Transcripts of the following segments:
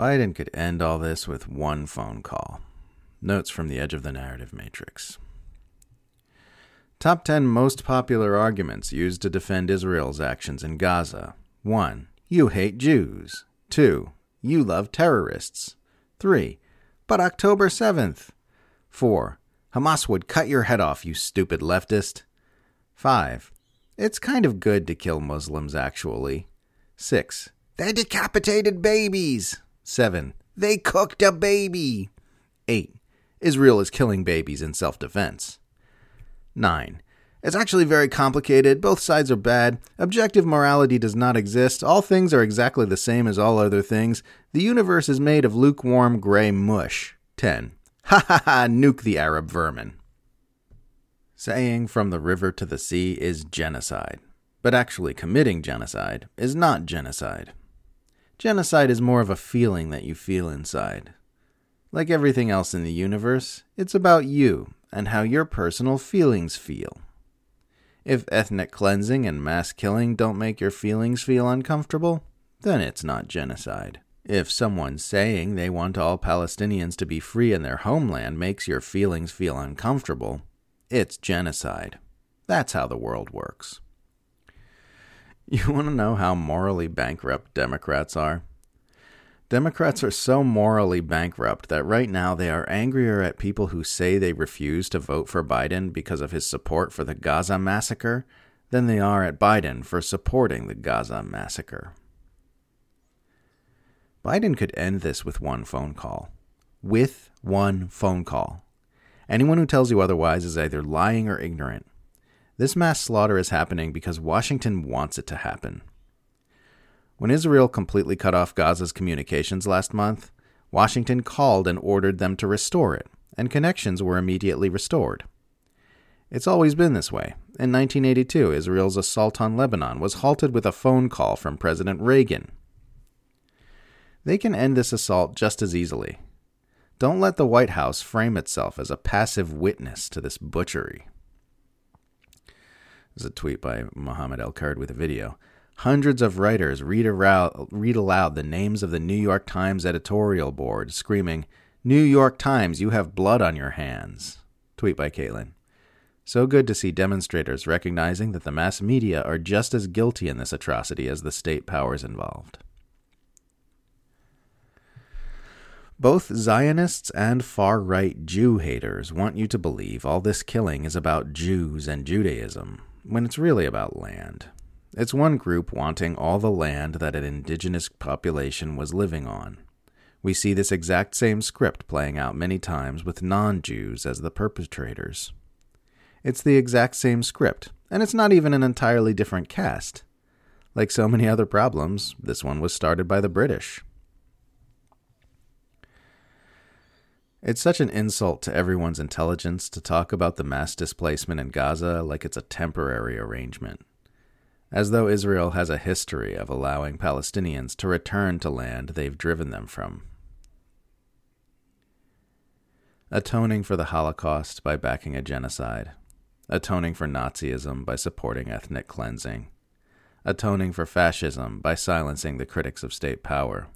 Biden could end all this with one phone call. Notes from the edge of the narrative matrix. Top 10 most popular arguments used to defend Israel's actions in Gaza 1. You hate Jews. 2. You love terrorists. 3. But October 7th. 4. Hamas would cut your head off, you stupid leftist. 5. It's kind of good to kill Muslims, actually. 6. They decapitated babies. 7. They cooked a baby. 8. Israel is killing babies in self defense. 9. It's actually very complicated. Both sides are bad. Objective morality does not exist. All things are exactly the same as all other things. The universe is made of lukewarm gray mush. 10. Ha ha ha, nuke the Arab vermin. Saying from the river to the sea is genocide. But actually committing genocide is not genocide. Genocide is more of a feeling that you feel inside. Like everything else in the universe, it's about you and how your personal feelings feel. If ethnic cleansing and mass killing don't make your feelings feel uncomfortable, then it's not genocide. If someone saying they want all Palestinians to be free in their homeland makes your feelings feel uncomfortable, it's genocide. That's how the world works. You want to know how morally bankrupt Democrats are? Democrats are so morally bankrupt that right now they are angrier at people who say they refuse to vote for Biden because of his support for the Gaza massacre than they are at Biden for supporting the Gaza massacre. Biden could end this with one phone call. With one phone call. Anyone who tells you otherwise is either lying or ignorant. This mass slaughter is happening because Washington wants it to happen. When Israel completely cut off Gaza's communications last month, Washington called and ordered them to restore it, and connections were immediately restored. It's always been this way. In 1982, Israel's assault on Lebanon was halted with a phone call from President Reagan. They can end this assault just as easily. Don't let the White House frame itself as a passive witness to this butchery. Is a tweet by Mohammed El Kurd with a video. Hundreds of writers read, around, read aloud the names of the New York Times editorial board, screaming, New York Times, you have blood on your hands. Tweet by Caitlin. So good to see demonstrators recognizing that the mass media are just as guilty in this atrocity as the state powers involved. Both Zionists and far right Jew haters want you to believe all this killing is about Jews and Judaism, when it's really about land. It's one group wanting all the land that an indigenous population was living on. We see this exact same script playing out many times with non Jews as the perpetrators. It's the exact same script, and it's not even an entirely different cast. Like so many other problems, this one was started by the British. It's such an insult to everyone's intelligence to talk about the mass displacement in Gaza like it's a temporary arrangement. As though Israel has a history of allowing Palestinians to return to land they've driven them from. Atoning for the Holocaust by backing a genocide, atoning for Nazism by supporting ethnic cleansing, atoning for fascism by silencing the critics of state power,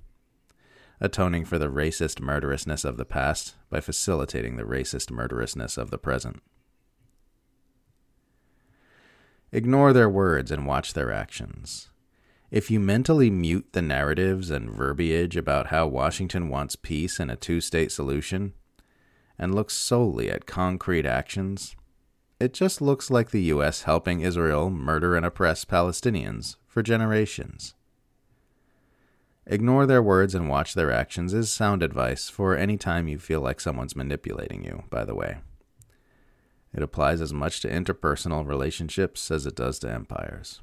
atoning for the racist murderousness of the past by facilitating the racist murderousness of the present. Ignore their words and watch their actions. If you mentally mute the narratives and verbiage about how Washington wants peace and a two state solution, and look solely at concrete actions, it just looks like the U.S. helping Israel murder and oppress Palestinians for generations. Ignore their words and watch their actions is sound advice for any time you feel like someone's manipulating you, by the way. It applies as much to interpersonal relationships as it does to empires.